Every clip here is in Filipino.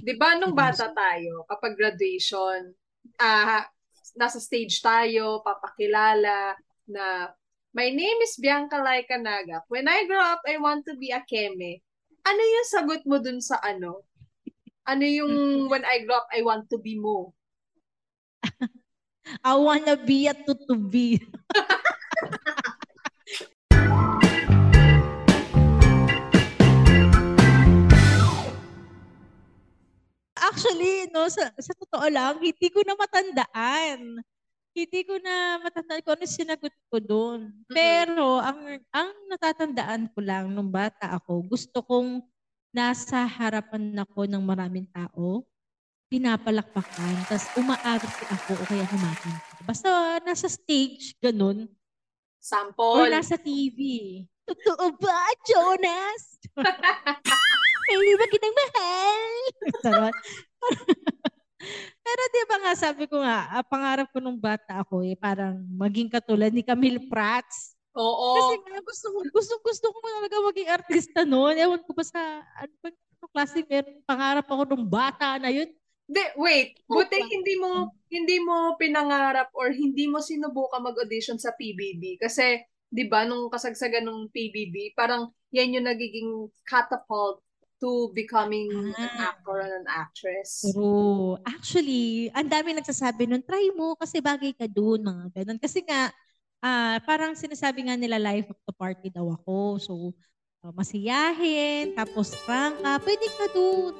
Di ba nung bata tayo, kapag graduation, ah, nasa stage tayo, papakilala na My name is Bianca Laika Naga. When I grow up, I want to be a keme. Ano yung sagot mo dun sa ano? Ano yung when I grow up, I want to be mo? I wanna be a tutubi. Actually, no, sa, sa totoo lang, hindi ko na matandaan. Hindi ko na matandaan kung ano sinagot ko doon. Pero ang ang natatandaan ko lang nung bata ako, gusto kong nasa harapan ako ng maraming tao, pinapalakpakan, tapos umaarte ako o kaya kumakanta. Basta nasa stage, ganun. Sample. nasa TV. Totoo ba, Jonas? Hindi ba kitang mahal? Charot. Pero di ba nga, sabi ko nga, ah, pangarap ko nung bata ako eh, parang maging katulad ni Camille Prats. Oo. Kasi nga, gusto, ko- gusto, gusto ko talaga maging artista noon. Ewan ko ba sa, ano ba, ano klase, meron pangarap ako nung bata na yun. De, wait, buti Opa. hindi mo hindi mo pinangarap or hindi mo sinubukan mag-audition sa PBB kasi 'di ba nung kasagsagan ng PBB, parang yan yung nagiging catapult to becoming an Ah. actor and an actress. True. Actually, ang dami nagsasabi nun, try mo kasi bagay ka dun, mga ganun. Kasi nga, ah, parang sinasabi nga nila life of the party daw ako. So, ah, masiyahin, tapos prangka, pwede ka dun.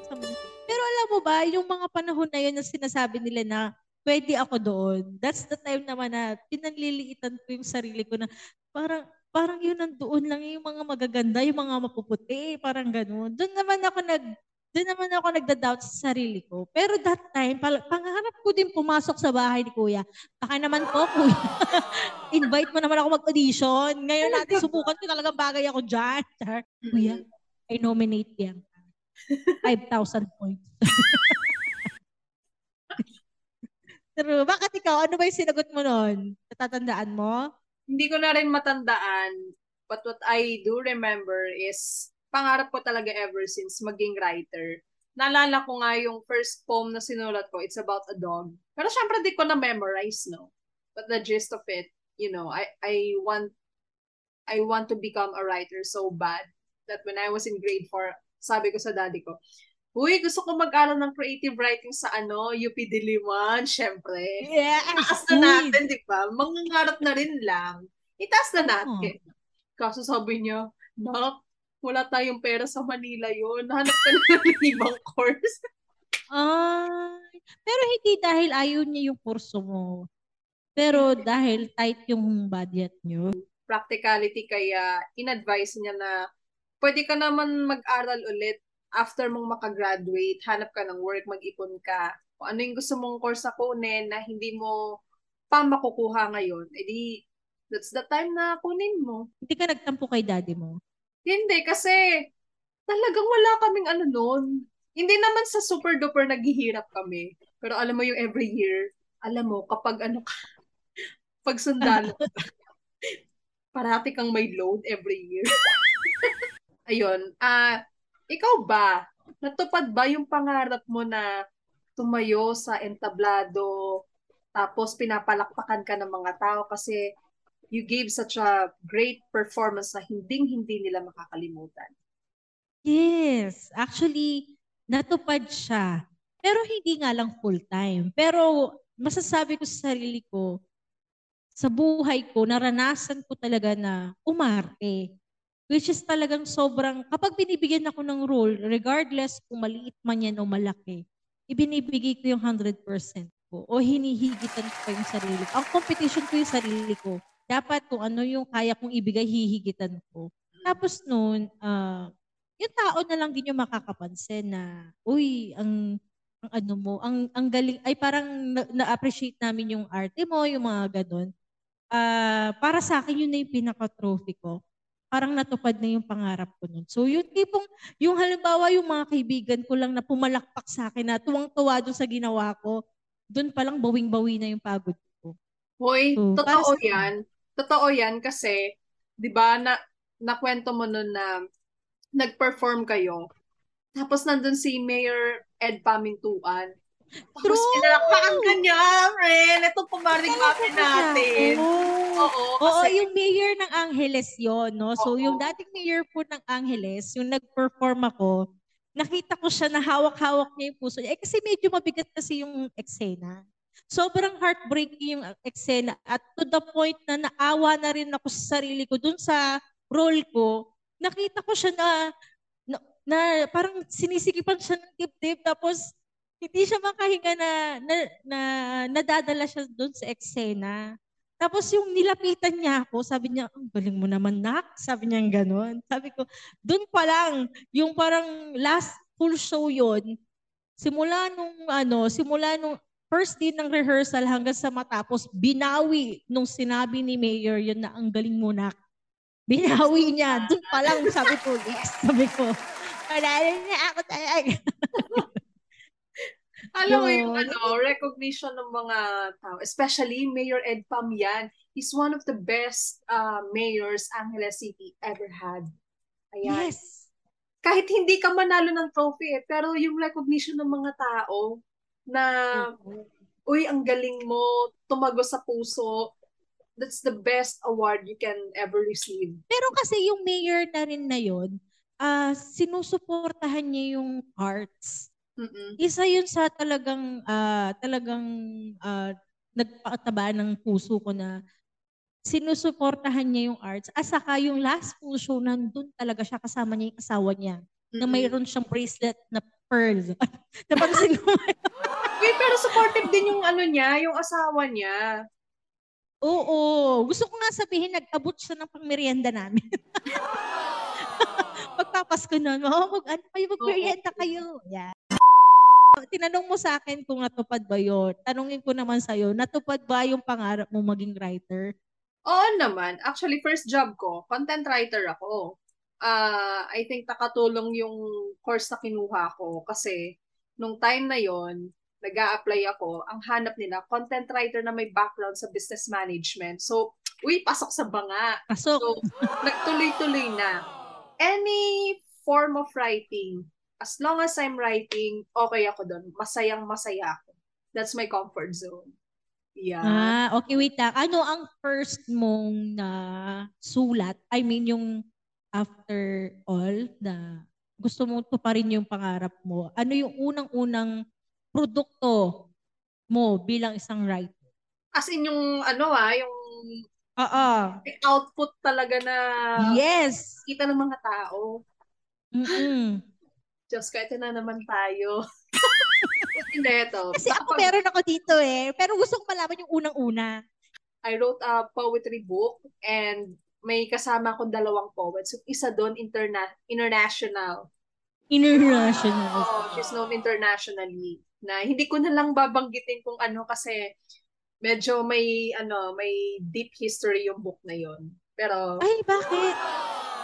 Pero alam mo ba, yung mga panahon na yun na sinasabi nila na pwede ako doon, that's the time naman na pinanliliitan ko yung sarili ko na parang parang yun nandoon lang yung mga magaganda, yung mga mapuputi, parang ganun. Doon naman ako nag doon naman ako nagda-doubt sa sarili ko. Pero that time, pal- pangarap ko din pumasok sa bahay ni Kuya. Baka naman po, Kuya. Invite mo naman ako mag-audition. Ngayon natin subukan ko talagang bagay ako dyan. Kuya, I nominate yan. 5,000 points. Pero bakit ikaw? Ano ba yung sinagot mo noon? Natatandaan mo? Hindi ko na rin matandaan, but what I do remember is pangarap ko talaga ever since maging writer. Naalala ko nga yung first poem na sinulat ko, it's about a dog. Pero syempre di ko na memorize, no? But the gist of it, you know, I I want I want to become a writer so bad that when I was in grade 4, sabi ko sa daddy ko, Uy, gusto ko mag-aral ng creative writing sa ano, UP Diliman, syempre. Yeah. Itaas na natin, di ba? Mangangarap na rin lang. Itaas na natin. Kaso sabi niya, Nak, wala tayong pera sa Manila yon Hanap ka na ng ibang course. Ay, pero hindi dahil ayaw niya yung kurso mo. Pero dahil tight yung budget niyo. Practicality kaya in-advise niya na pwede ka naman mag-aral ulit after mong makagraduate, hanap ka ng work, mag-ipon ka. Kung ano yung gusto mong course na kunin na hindi mo pa makukuha ngayon, edi that's the time na kunin mo. Hindi ka nagtampo kay daddy mo. Hindi, kasi talagang wala kaming ano noon. Hindi naman sa super duper naghihirap kami. Pero alam mo yung every year, alam mo, kapag ano ka, pag sundalo parati kang may load every year. Ayun. Ah, ikaw ba? Natupad ba yung pangarap mo na tumayo sa entablado, tapos pinapalakpakan ka ng mga tao kasi you gave such a great performance na hinding-hindi nila makakalimutan. Yes, actually, natupad siya. Pero hindi nga lang full-time. Pero masasabi ko sa sarili ko, sa buhay ko, naranasan ko talaga na umarte. Which is talagang sobrang, kapag binibigyan ako ng role, regardless kung maliit man yan o malaki, ibinibigay ko yung 100% ko o hinihigitan ko yung sarili ko. Ang competition ko yung sarili ko. Dapat kung ano yung kaya kong ibigay, hihigitan ko. Tapos noon, ah, yung tao na lang din yung makakapansin na, uy, ang ang ano mo, ang ang galing ay parang na- na-appreciate namin yung arte mo, yung mga ganun. Ah, para sa akin yun na yung pinaka-trophy ko. Parang natupad na yung pangarap ko nun. So yung tipong, yung halimbawa yung mga kaibigan ko lang na pumalakpak sa akin na tuwang-tuwa doon sa ginawa ko, doon pa lang bawing-bawi na yung pagod ko. Hoy, So, totoo sa- yan. Totoo yan kasi, di ba, na, nakwento mo nun na nag-perform kayo. Tapos nandun si Mayor Ed Pamintuan. Tapos True! pinalakpakan ka niya, friend. Ito pumaring natin. Oo. Oo, Oo, kasi yung mayor ng Angeles yon no? So, Oo. yung dating mayor po ng Angeles, yung nag-perform ako, nakita ko siya na hawak-hawak niya yung puso niya. Eh, kasi medyo mabigat kasi yung eksena. Sobrang heartbreaking yung eksena at to the point na naawa na rin ako sa sarili ko dun sa role ko. Nakita ko siya na, na, na parang sinisigipan siya ng dibdib tapos hindi siya makahinga na, na, na nadadala siya dun sa eksena. Tapos yung nilapitan niya ako, sabi niya, ang galing mo naman, nak. Sabi niya gano'n. Sabi ko, dun pa lang, yung parang last full show yon simula nung ano, simula nung first day ng rehearsal hanggang sa matapos, binawi nung sinabi ni Mayor yun na ang galing mo, nak. Binawi niya. Dun pa lang, sabi ko, yes. Sabi ko, panalo na ako talaga. alam mo yung Yun. ano, recognition ng mga tao, especially Mayor Ed Pam yan. He's one of the best uh, mayors Angeles City ever had. Ayan. Yes. Kahit hindi ka manalo ng trophy eh, pero yung recognition ng mga tao na, uy, ang galing mo, tumago sa puso, that's the best award you can ever receive. Pero kasi yung mayor na rin na yun, ah sinusuportahan niya yung arts. Mm-mm. Isa yun sa talagang ah, talagang ah, nagpakataba ng puso ko na sinusuportahan niya yung arts. At saka yung last full show, nandun talaga siya kasama niya yung asawa niya. Na Mm-mm. mayroon siyang bracelet na pearl. Napansin mo? Uy, pero supportive din yung ano niya, yung asawa niya. Oo. Gusto ko nga sabihin, nag-abot siya ng pangmerienda namin. Pagpapasko nun, oh, mag, ano kayo, magmerienda kayo. Yeah. Tinanong mo sa akin kung natupad ba yun. Tanungin ko naman sa'yo, natupad ba yung pangarap mo maging writer? Oo naman. Actually, first job ko, content writer ako. Ah, I think nakatulong yung course na kinuha ko kasi nung time na yon nag apply ako, ang hanap nila, content writer na may background sa business management. So, uy, pasok sa banga. Pasok. So, nagtuloy-tuloy na. Any form of writing, as long as I'm writing, okay ako doon. Masayang masaya ako. That's my comfort zone. Yeah. Ah, okay, wait lang. Ano ang first mong na sulat? I mean, yung after all na gusto mo tuparin yung pangarap mo. Ano yung unang-unang produkto mo bilang isang writer? As in yung ano ah, yung Oo. may output talaga na Yes. kita ng mga tao. Mm-mm. Diyos ko, ito na naman tayo. Hindi, ito. Kasi ako meron ako dito eh. Pero gusto ko malaman yung unang-una. I wrote a poetry book and may kasama akong dalawang poets. So, isa doon, interna- international. International. Oh, she's known internationally. Na hindi ko na lang babanggitin kung ano kasi medyo may ano, may deep history yung book na yon. Pero Ay, bakit?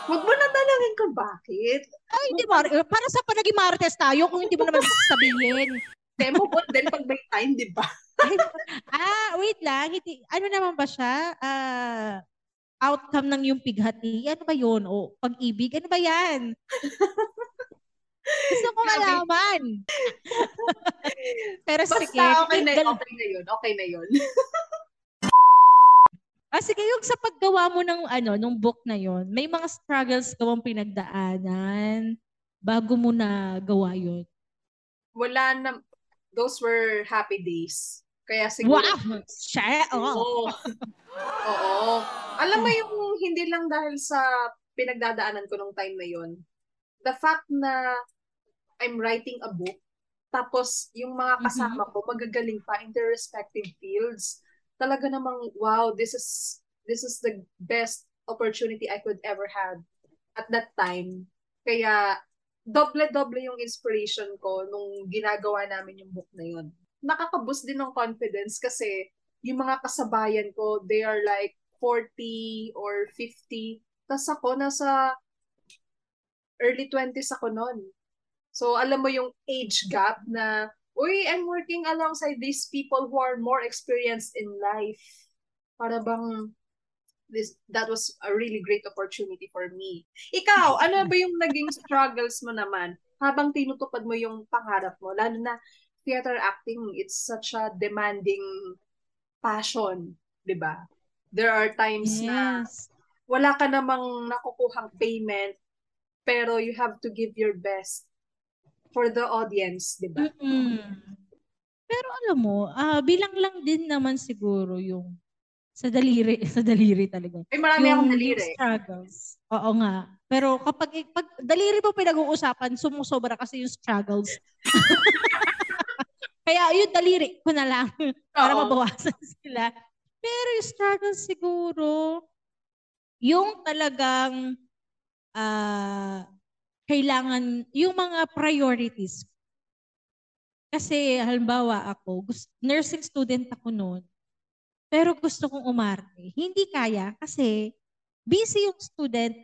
Wag mo na tanongin kung bakit. Ay, hindi Mar- para sa panaging marites tayo kung hindi mo naman sabihin. Demo mo din pag may time, di ba? ah, wait lang. Hindi, ano naman ba siya? Ah, outcome ng yung pighati. Ano ba yun? O pag-ibig? Ano ba yan? Gusto ko malaman. Pero Basta sige. okay na, okay na yun. Okay na yun. Ah, sige, yung sa paggawa mo ng ano, nung book na yon, may mga struggles ka bang pinagdaanan bago mo na gawa yun? Wala na, those were happy days. Kaya siguro, Wow! Siya, oh. Oo. Oo. Alam mo yung hindi lang dahil sa pinagdadaanan ko nung time na yon. The fact na I'm writing a book, tapos yung mga kasama ko magagaling pa in their respective fields. Talaga namang, wow, this is this is the best opportunity I could ever have at that time. Kaya doble-doble yung inspiration ko nung ginagawa namin yung book na yun. Nakaka-boost din ng confidence kasi yung mga kasabayan ko, they are like 40 or 50. Tapos ako, nasa early 20s ako noon. So, alam mo yung age gap na, uy, I'm working alongside these people who are more experienced in life. Para bang, this, that was a really great opportunity for me. Ikaw, ano ba yung naging struggles mo naman habang tinutupad mo yung pangarap mo, lalo na theater acting, it's such a demanding passion, di ba? There are times yes. na wala ka namang nakukuhang payment, pero you have to give your best for the audience, di ba? Pero alam mo, uh, bilang lang din naman siguro yung sa daliri, sa daliri talaga. Ay, marami yung, akong daliri. Yung struggles. Oo nga. Pero kapag pag daliri mo pinag-uusapan, sumusobra kasi yung struggles. Kaya yung daliri ko na lang para Oo. mabawasan sila. Pero yung struggle siguro, yung talagang uh, kailangan, yung mga priorities. Kasi halimbawa ako, nursing student ako noon, pero gusto kong umarte. Hindi kaya kasi busy yung student,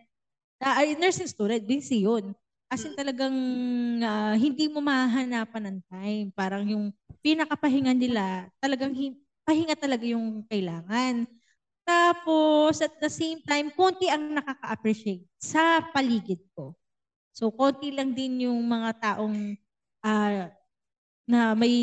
uh, nursing student, busy yun. As in talagang uh, hindi mo mahahanapan ng time. Parang yung pinakapahinga nila, talagang hin- pahinga talaga yung kailangan. Tapos, at the same time, konti ang nakaka-appreciate sa paligid ko. So, konti lang din yung mga taong uh, na may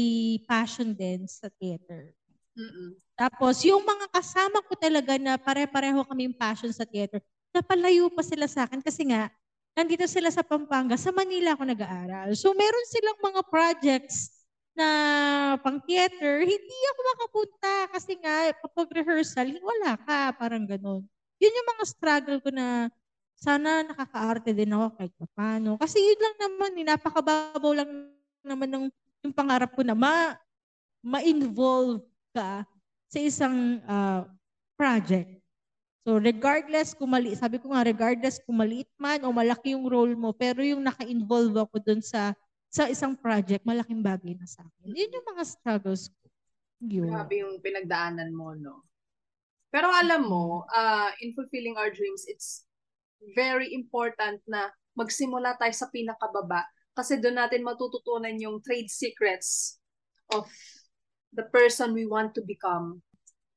passion din sa theater. Mm-mm. Tapos, yung mga kasama ko talaga na pare-pareho kaming passion sa theater, napalayo pa sila sa akin kasi nga, nandito sila sa Pampanga, sa Manila ako nag-aaral. So meron silang mga projects na pang theater, hindi ako makapunta kasi nga kapag rehearsal, wala ka, parang ganun. Yun yung mga struggle ko na sana nakakaarte din ako kahit paano. Kasi yun lang naman, eh, napakababaw lang naman ng yung pangarap ko na ma, ma-involve ka sa isang uh, project. So regardless kung mali, sabi ko nga regardless kung maliit man o malaki yung role mo, pero yung naka-involve ako dun sa sa isang project, malaking bagay na sa akin. Yun yung mga struggles ko. Yun. Grabe yung pinagdaanan mo, no? Pero alam mo, uh, in fulfilling our dreams, it's very important na magsimula tayo sa pinakababa kasi doon natin matututunan yung trade secrets of the person we want to become.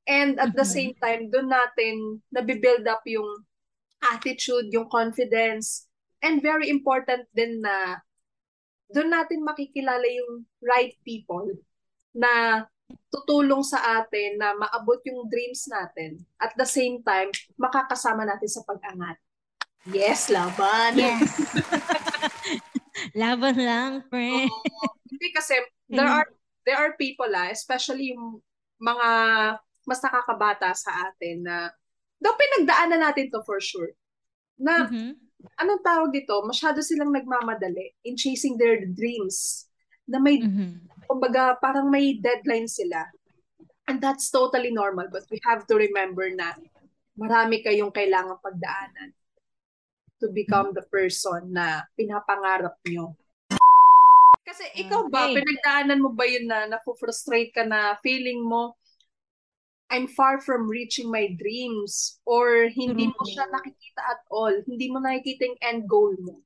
And at the mm-hmm. same time, doon natin nabibuild up yung attitude, yung confidence, and very important din na doon natin makikilala yung right people na tutulong sa atin na maabot yung dreams natin. At the same time, makakasama natin sa pag-angat. Yes, laban. Yes. laban lang, friend. Oo. Hindi kasi there are there are people ah, especially yung mga mas nakakabata sa atin na daw pinagdaanan natin to for sure. Na mm-hmm. anong tawag dito, masyado silang nagmamadali in chasing their dreams. Na may mm-hmm. kumbaga parang may deadline sila. And that's totally normal but we have to remember na marami kayong kailangang pagdaanan to become the person na pinapangarap nyo. Kasi ikaw ba, okay. pinagdaanan mo ba yun na nafu-frustrate ka na feeling mo I'm far from reaching my dreams or hindi mo siya nakikita at all. Hindi mo nakikita yung end goal mo.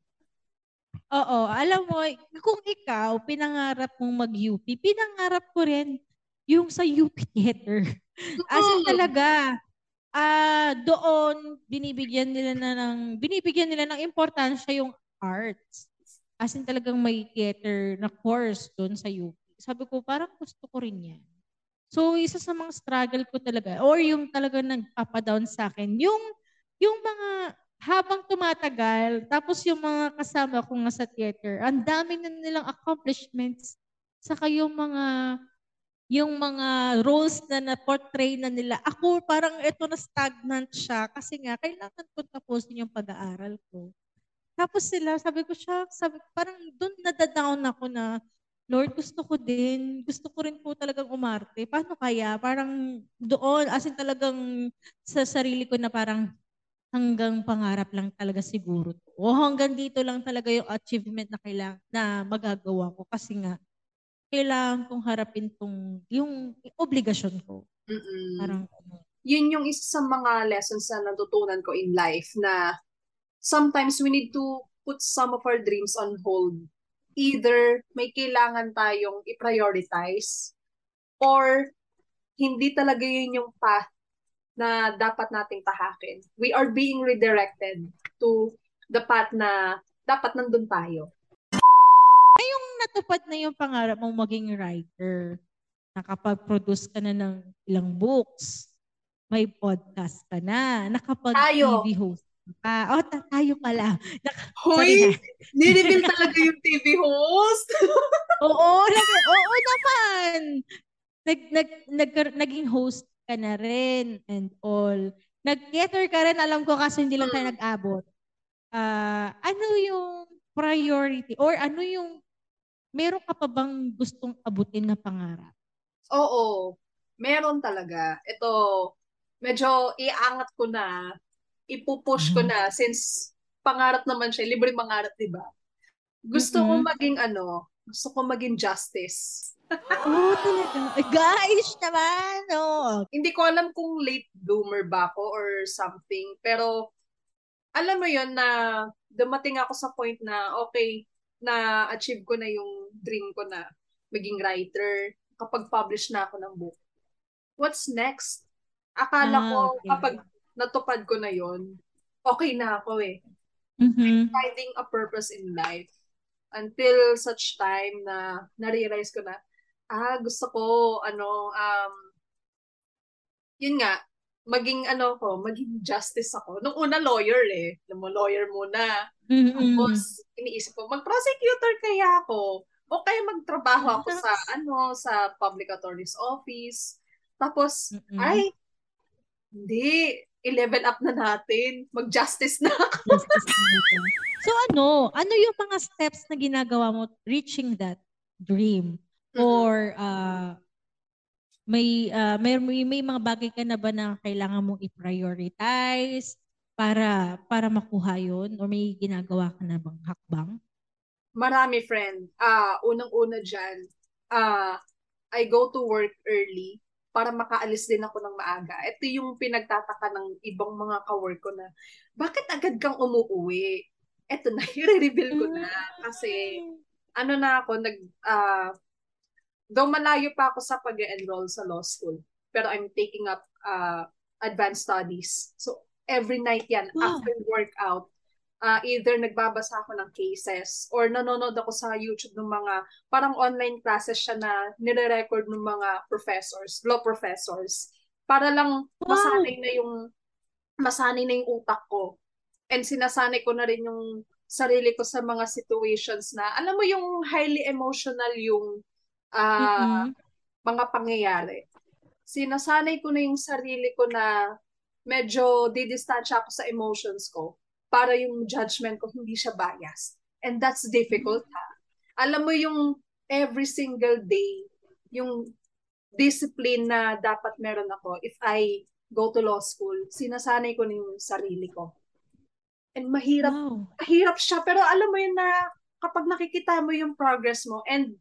Oo, alam mo, kung ikaw pinangarap mong mag-UP, pinangarap ko rin yung sa UP Theater. As in talaga, uh, doon binibigyan nila na ng binibigyan nila ng importansya yung arts. As in talagang may theater na course doon sa UP. Sabi ko, parang gusto ko rin yan. So, isa sa mga struggle ko talaga, or yung talaga nagpapadown sa akin, yung, yung mga habang tumatagal, tapos yung mga kasama ko nga sa theater, ang dami na nilang accomplishments, saka yung mga yung mga roles na na-portray na nila. Ako parang ito na stagnant siya kasi nga kailangan ko tapusin yung pag-aaral ko. Tapos sila, sabi ko siya, sabi, parang doon nadadown ako na Lord, gusto ko din. Gusto ko rin po talagang umarte. Paano kaya? Parang doon, as in talagang sa sarili ko na parang hanggang pangarap lang talaga siguro. O hanggang dito lang talaga yung achievement na kailangan na magagawa ko kasi nga kailangan kong harapin tong yung obligasyon ko. Mm-mm. Parang yun yung isa sa mga lessons na natutunan ko in life na sometimes we need to put some of our dreams on hold either may kailangan tayong i-prioritize or hindi talaga yun yung path na dapat nating tahakin. We are being redirected to the path na dapat nandun tayo. Natupad na yung pangarap mong maging writer? Nakapag-produce ka na ng ilang books. May podcast ka na. Nakapag-TV host ka. Oh, tayo pala. Naka- Hoy, ni-reveal talaga yung TV host. oo, nag, oo naman. Nag, nag, nag, naging host ka na rin and all. Nag-theater ka rin, alam ko kasi hindi lang tayo Hmm. nag-abot. Ah, ano yung priority or ano yung meron ka pa bang gustong abutin na pangarap? Oo, meron talaga. Ito, medyo iangat ko na, ipupush ko Mhm. na since pangarap naman siya, libre mangarap, di ba? Gusto ko Mhm. maging ano, gusto ko maging justice. Oh, talaga. Guys naman. Oh. Hindi ko alam kung late bloomer ba ako or something, pero alam mo yon na dumating ako sa point na okay, na achieve ko na yung dream ko na maging writer, kapag publish na ako ng book. What's next? Akala Ah, ko okay. kapag natupad ko na yon, okay na ako eh. Mhm. Finding a purpose in life. Until such time na na-realize ko na, ah, gusto ko, ano, um, yun nga, maging ano ko, maging justice ako. Nung una lawyer eh. Mo, lawyer muna. Mhm. Tapos, iniisip ko, mag-prosecutor kaya ako. O kaya magtrabaho ako sa, ano, sa public attorney's office. Tapos, Mm-mm. ay, hindi, i-level up na natin. Mag-justice na ako. So ano, ano yung mga steps na ginagawa mo reaching that dream? Or uh, may, uh, may, may, mga bagay ka na ba na kailangan mong i-prioritize para para makuha yun? Or may ginagawa ka na bang hakbang? Marami, friend. Ah, unang-una dyan, ah, I go to work early para makaalis din ako ng maaga. Ito yung pinagtataka ng ibang mga kawork ko na, bakit agad kang umuuwi? Ito na, i-reveal ko na. Kasi, ano na ako, nag, ah, though malayo pa ako sa pag-enroll sa law school, pero I'm taking up uh, advanced studies. So, every night yan, Wow. after workout, uh, either nagbabasa ako ng cases or nanonood ako sa YouTube ng mga parang online classes siya na nire-record ng mga professors, law professors, para lang Wow. masanay na yung masanay na yung utak ko. And sinasanay ko na rin yung sarili ko sa mga situations na, alam mo yung highly emotional yung ah, Mm-mm. mga pangyayari. Sinasanay ko na yung sarili ko na medyo didistansya ako sa emotions ko para yung judgment ko hindi siya biased. And that's difficult ha. Alam mo yung every single day, yung discipline na dapat meron ako if I go to law school, sinasanay ko na yung sarili ko. And mahirap Wow. mahirap siya pero alam mo yun na kapag nakikita mo yung progress mo and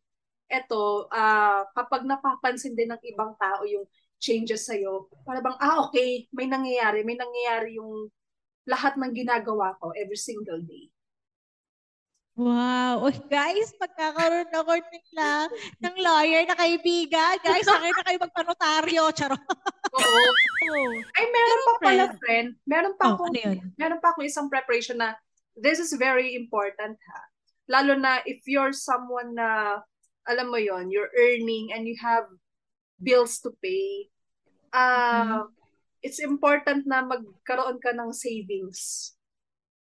eto ah kapag napapansin din ng ibang tao yung changes sa iyo para bang ah okay may nangyayari may nangyayari yung lahat ng ginagawa ko every single day Wow. Uy, guys, magkakaroon ako nila ng lawyer na kaibigan. Guys, akin na kayo magpanotaryo. Charot. oo Oh. ay meron pa pala friend meron pa Oh, akong ano meron pa akong isang preparation na this is very important ha lalo na if you're someone na alam mo yon you're earning and you have bills to pay uh, it's important na magkaroon ka ng savings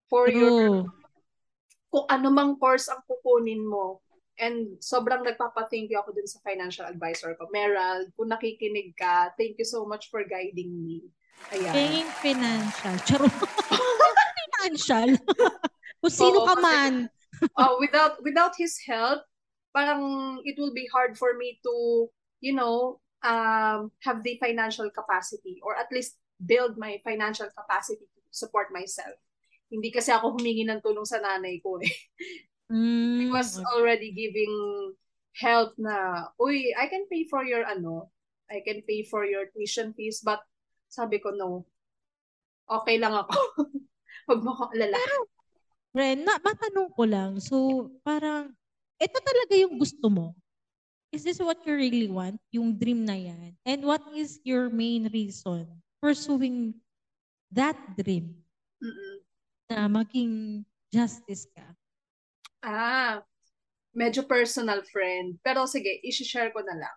for your True. kung ano mang course ang kukunin mo. And sobrang nagpapa-thank you ako dun sa financial advisor ko. Meral, kung nakikinig ka, thank you so much for guiding me. Ayan. Paying financial. Charot. financial. Kung sino Oo, ka kasi- man. uh, without without his help, parang it will be hard for me to, you know, um, have the financial capacity or at least build my financial capacity to support myself. Hindi kasi ako humingi ng tulong sa nanay ko eh. Mm, He was okay. already giving help na, uy, I can pay for your ano, I can pay for your tuition fees, but sabi ko, no, okay lang ako. Huwag mo akong alala. Ren, na, matanong ko lang. So, parang, ito talaga yung gusto mo? Is this what you really want? Yung dream na yan? And what is your main reason pursuing that dream Mm-mm. na maging justice ka? Ah, medyo personal friend. Pero sige, isi-share ko na lang.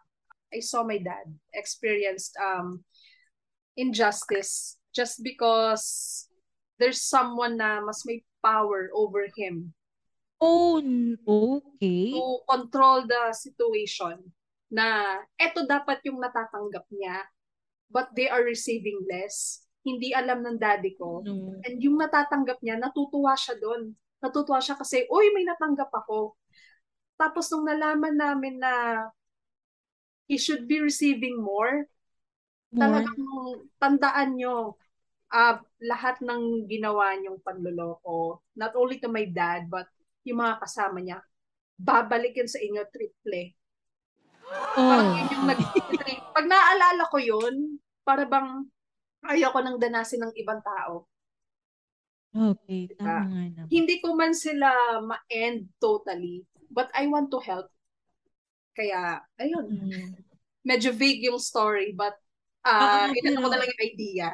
I saw my dad experienced um, injustice just because there's someone na mas may power over him Oh, okay. to control the situation na eto dapat yung natatanggap niya but they are receiving less. Hindi alam ng daddy ko. No. And yung natatanggap niya, natutuwa siya doon. Natutuwa siya kasi, uy, may natanggap ako. Tapos nung nalaman namin na he should be receiving more, More. talagang tandaan nyo, ah lahat ng ginawa niyong panloloko, not only to my dad, but yung mga kasama niya, babalikin sa inyo triple. Parang Oh. yun yung nag Pag naaalala ko yun, para bang ayoko nang danasin ng ibang tao. Okay, Diba? tama nga naman. Hindi ko man sila ma-end totally, but I want to help. Kaya, ayun. Mm. Medyo vague yung story, but uh, inano ko na lang yung idea.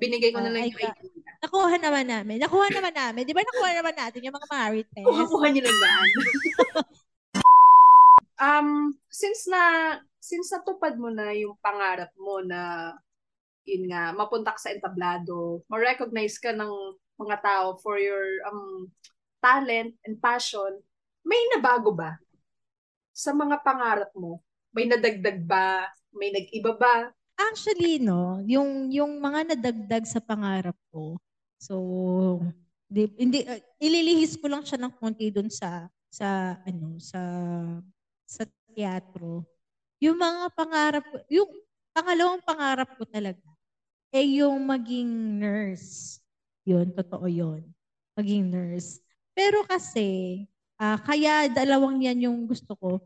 Binigay ko na Ah, lang ay, yung idea. Nakuha naman namin. Nakuha naman namin. Di ba nakuha naman natin yung mga marites? Kukuha niyo naman. um, since na since natupad mo na yung pangarap mo na yun nga, mapunta ka sa entablado, ma-recognize ka ng mga tao for your um, talent and passion, may nabago ba sa mga pangarap mo? May nadagdag ba? May nag-iba ba? Actually, no, yung yung mga nadagdag sa pangarap ko. So, di, hindi uh, ililihis ko lang siya ng konti doon sa sa ano, sa sa teatro. Yung mga pangarap ko, yung pangalawang pangarap ko talaga eh yung maging nurse. Yun, totoo yun. Maging nurse. Pero kasi, ah, kaya dalawang yan yung gusto ko.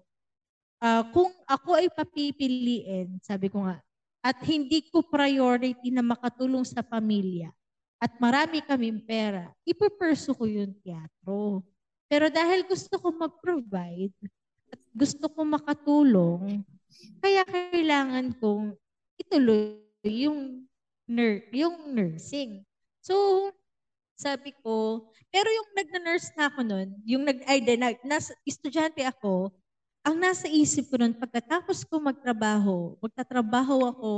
Ah, kung ako ay papipiliin, sabi ko nga, at hindi ko priority na makatulong sa pamilya at marami kaming pera, ipupursue ko yung teatro. Pero dahil gusto ko mag-provide at gusto ko makatulong, kaya kailangan kong ituloy yung nur- yung nursing. So, sabi ko, pero yung nagna-nurse na ako nun, yung nag, ay, nas, estudyante ako, ang nasa isip ko nun, pagkatapos ko magtrabaho, magtatrabaho ako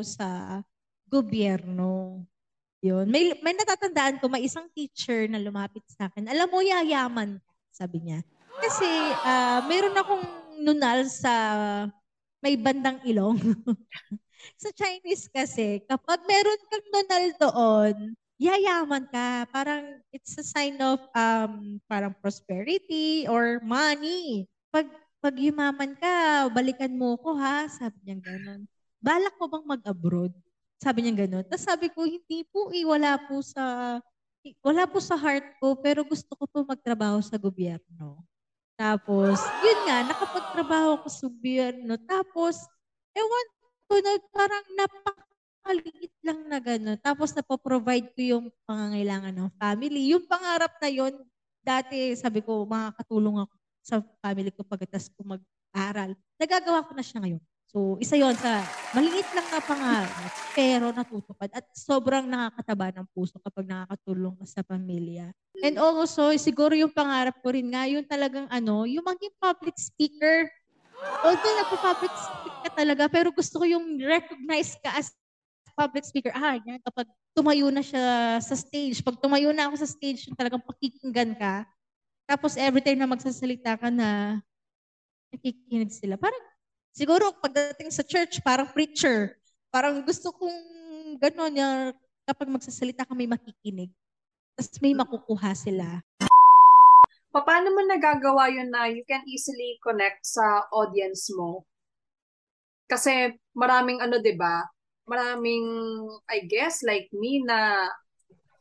sa gobyerno. Yun. May, may natatandaan ko, may isang teacher na lumapit sa akin. Alam mo, yayaman sabi niya. Kasi ah, mayroon akong nunal sa may bandang ilong. sa Chinese kasi, kapag meron kang nunal doon, yayaman ka. Parang it's a sign of um, parang prosperity or money. Pag, pag yumaman ka, balikan mo ko ha, sabi niya gano'n. Balak mo bang mag-abroad? Sabi niya gano'n. Tapos sabi ko, hindi po eh, wala po sa, wala po sa heart ko, pero gusto ko po magtrabaho sa gobyerno. Tapos, yun nga, nakapagtrabaho ko sa gobyerno. Tapos, ewan ko na parang napakaliit lang na gano'n. Tapos, napoprovide ko yung pangangailangan ng family. Yung pangarap na yun, dati sabi ko, makakatulong ako sa family ko pagkatas ko mag-aral. Nagagawa ko na siya ngayon. So, isa yon sa maliit lang na pangarap, pero natutupad. At sobrang nakakataba ng puso kapag nakakatulong ka sa pamilya. And also, siguro yung pangarap ko rin nga, yung talagang ano, yung maging public speaker. Although nagpo-public speak ka talaga, pero gusto ko yung recognize ka as public speaker. Ah, yan, kapag tumayo na siya sa stage, pag tumayo na ako sa stage, yung talagang pakikinggan ka, tapos every time na magsasalita ka na, nakikinig sila. Parang, siguro pagdating sa church, parang preacher. Parang gusto kong gano'n, yung kapag magsasalita ka may makikinig. Tapos may makukuha sila. Paano mo nagagawa yun na you can easily connect sa audience mo? Kasi maraming ano, 'di ba? Maraming I guess like me na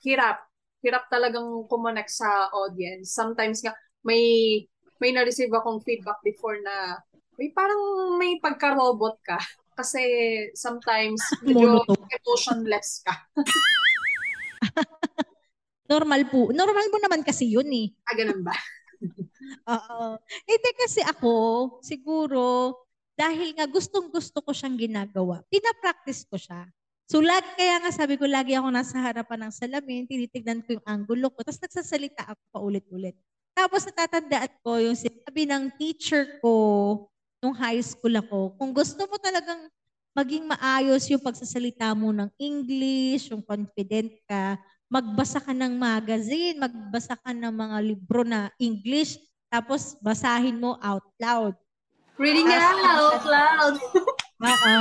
hirap, hirap talagang kumonect sa audience. Sometimes nga may may na-receive akong feedback before na may parang may pagka-robot ka kasi sometimes medyo emotionless ka. Normal po. Normal mo naman kasi yun eh. Ah, ganun ba? Oo. Hindi kasi ako, siguro, dahil nga gustong gusto ko siyang ginagawa, pinapractice ko siya. So, lag, kaya nga sabi ko, lagi ako nasa harapan ng salamin, tinitignan ko yung angulo ko, tapos nagsasalita ako paulit-ulit. Tapos natatandaan ko yung sinabi ng teacher ko nung high school ako, kung gusto mo talagang maging maayos yung pagsasalita mo ng English, yung confident ka, magbasa ka ng magazine, magbasa ka ng mga libro na English, tapos basahin mo out loud. Reading out loud. Oo.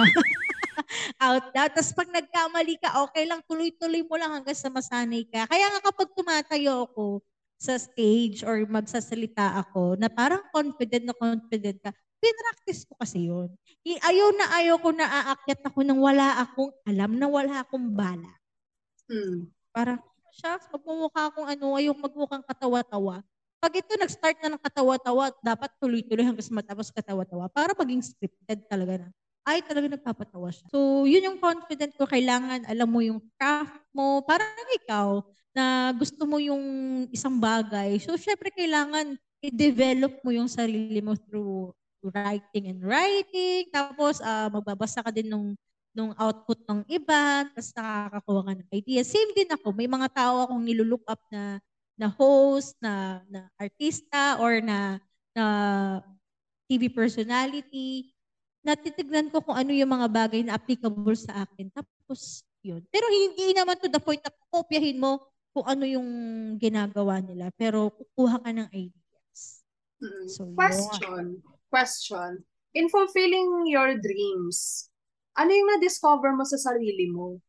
Out loud. Tapos pag nagkamali ka, okay lang, tuloy-tuloy mo lang hanggang sa masanay ka. Kaya nga kapag tumatayo ako, sa stage or magsasalita ako na parang confident na confident ka, pinractice ko kasi yun. Ayaw na ayaw ko na aakyat ako nang wala akong alam, na wala akong bala. Hmm. Parang, shucks, magmumukha akong ano, ayaw magmukhang katawa-tawa. Pag ito nag-start na ng katawa-tawa, dapat tuloy-tuloy hanggang sa matapos katawa-tawa para maging scripted talaga na. Ay, talaga nagpapatawa siya. So, yun yung confident ko. Kailangan alam mo yung craft mo. Parang ikaw, na gusto mo yung isang bagay. So, syempre, kailangan i-develop mo yung sarili mo through writing and writing. Tapos, uh, magbabasa ka din nung, nung output ng iba. Tapos, nakakakuha ka ng idea. Same din ako. May mga tao akong nilulook up na na host, na, na artista, or na, na TV personality. Natitignan ko kung ano yung mga bagay na applicable sa akin. Tapos, yun. Pero hindi naman to the point na kopyahin mo kung ano yung ginagawa nila. Pero kukuha ka ng ideas. Mm-hmm. So, question. Yun. Question. In fulfilling your dreams, ano yung na-discover mo sa sarili mo?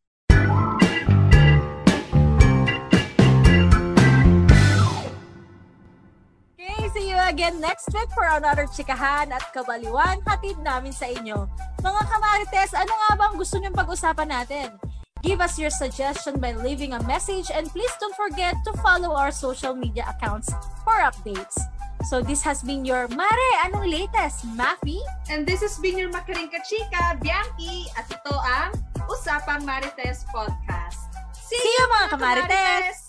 See you again next week for another chikahan at kabaliwan hatid namin sa inyo. Mga kamarites, ano nga bang gusto niyong pag-usapan natin? Give us your suggestion by leaving a message and please don't forget to follow our social media accounts for updates. So this has been your Mare, anong latest? Mafi? And this has been your Makaringka Chika, Bianchi. At ito ang Usapang Marites Podcast. See, See you mga kamarites!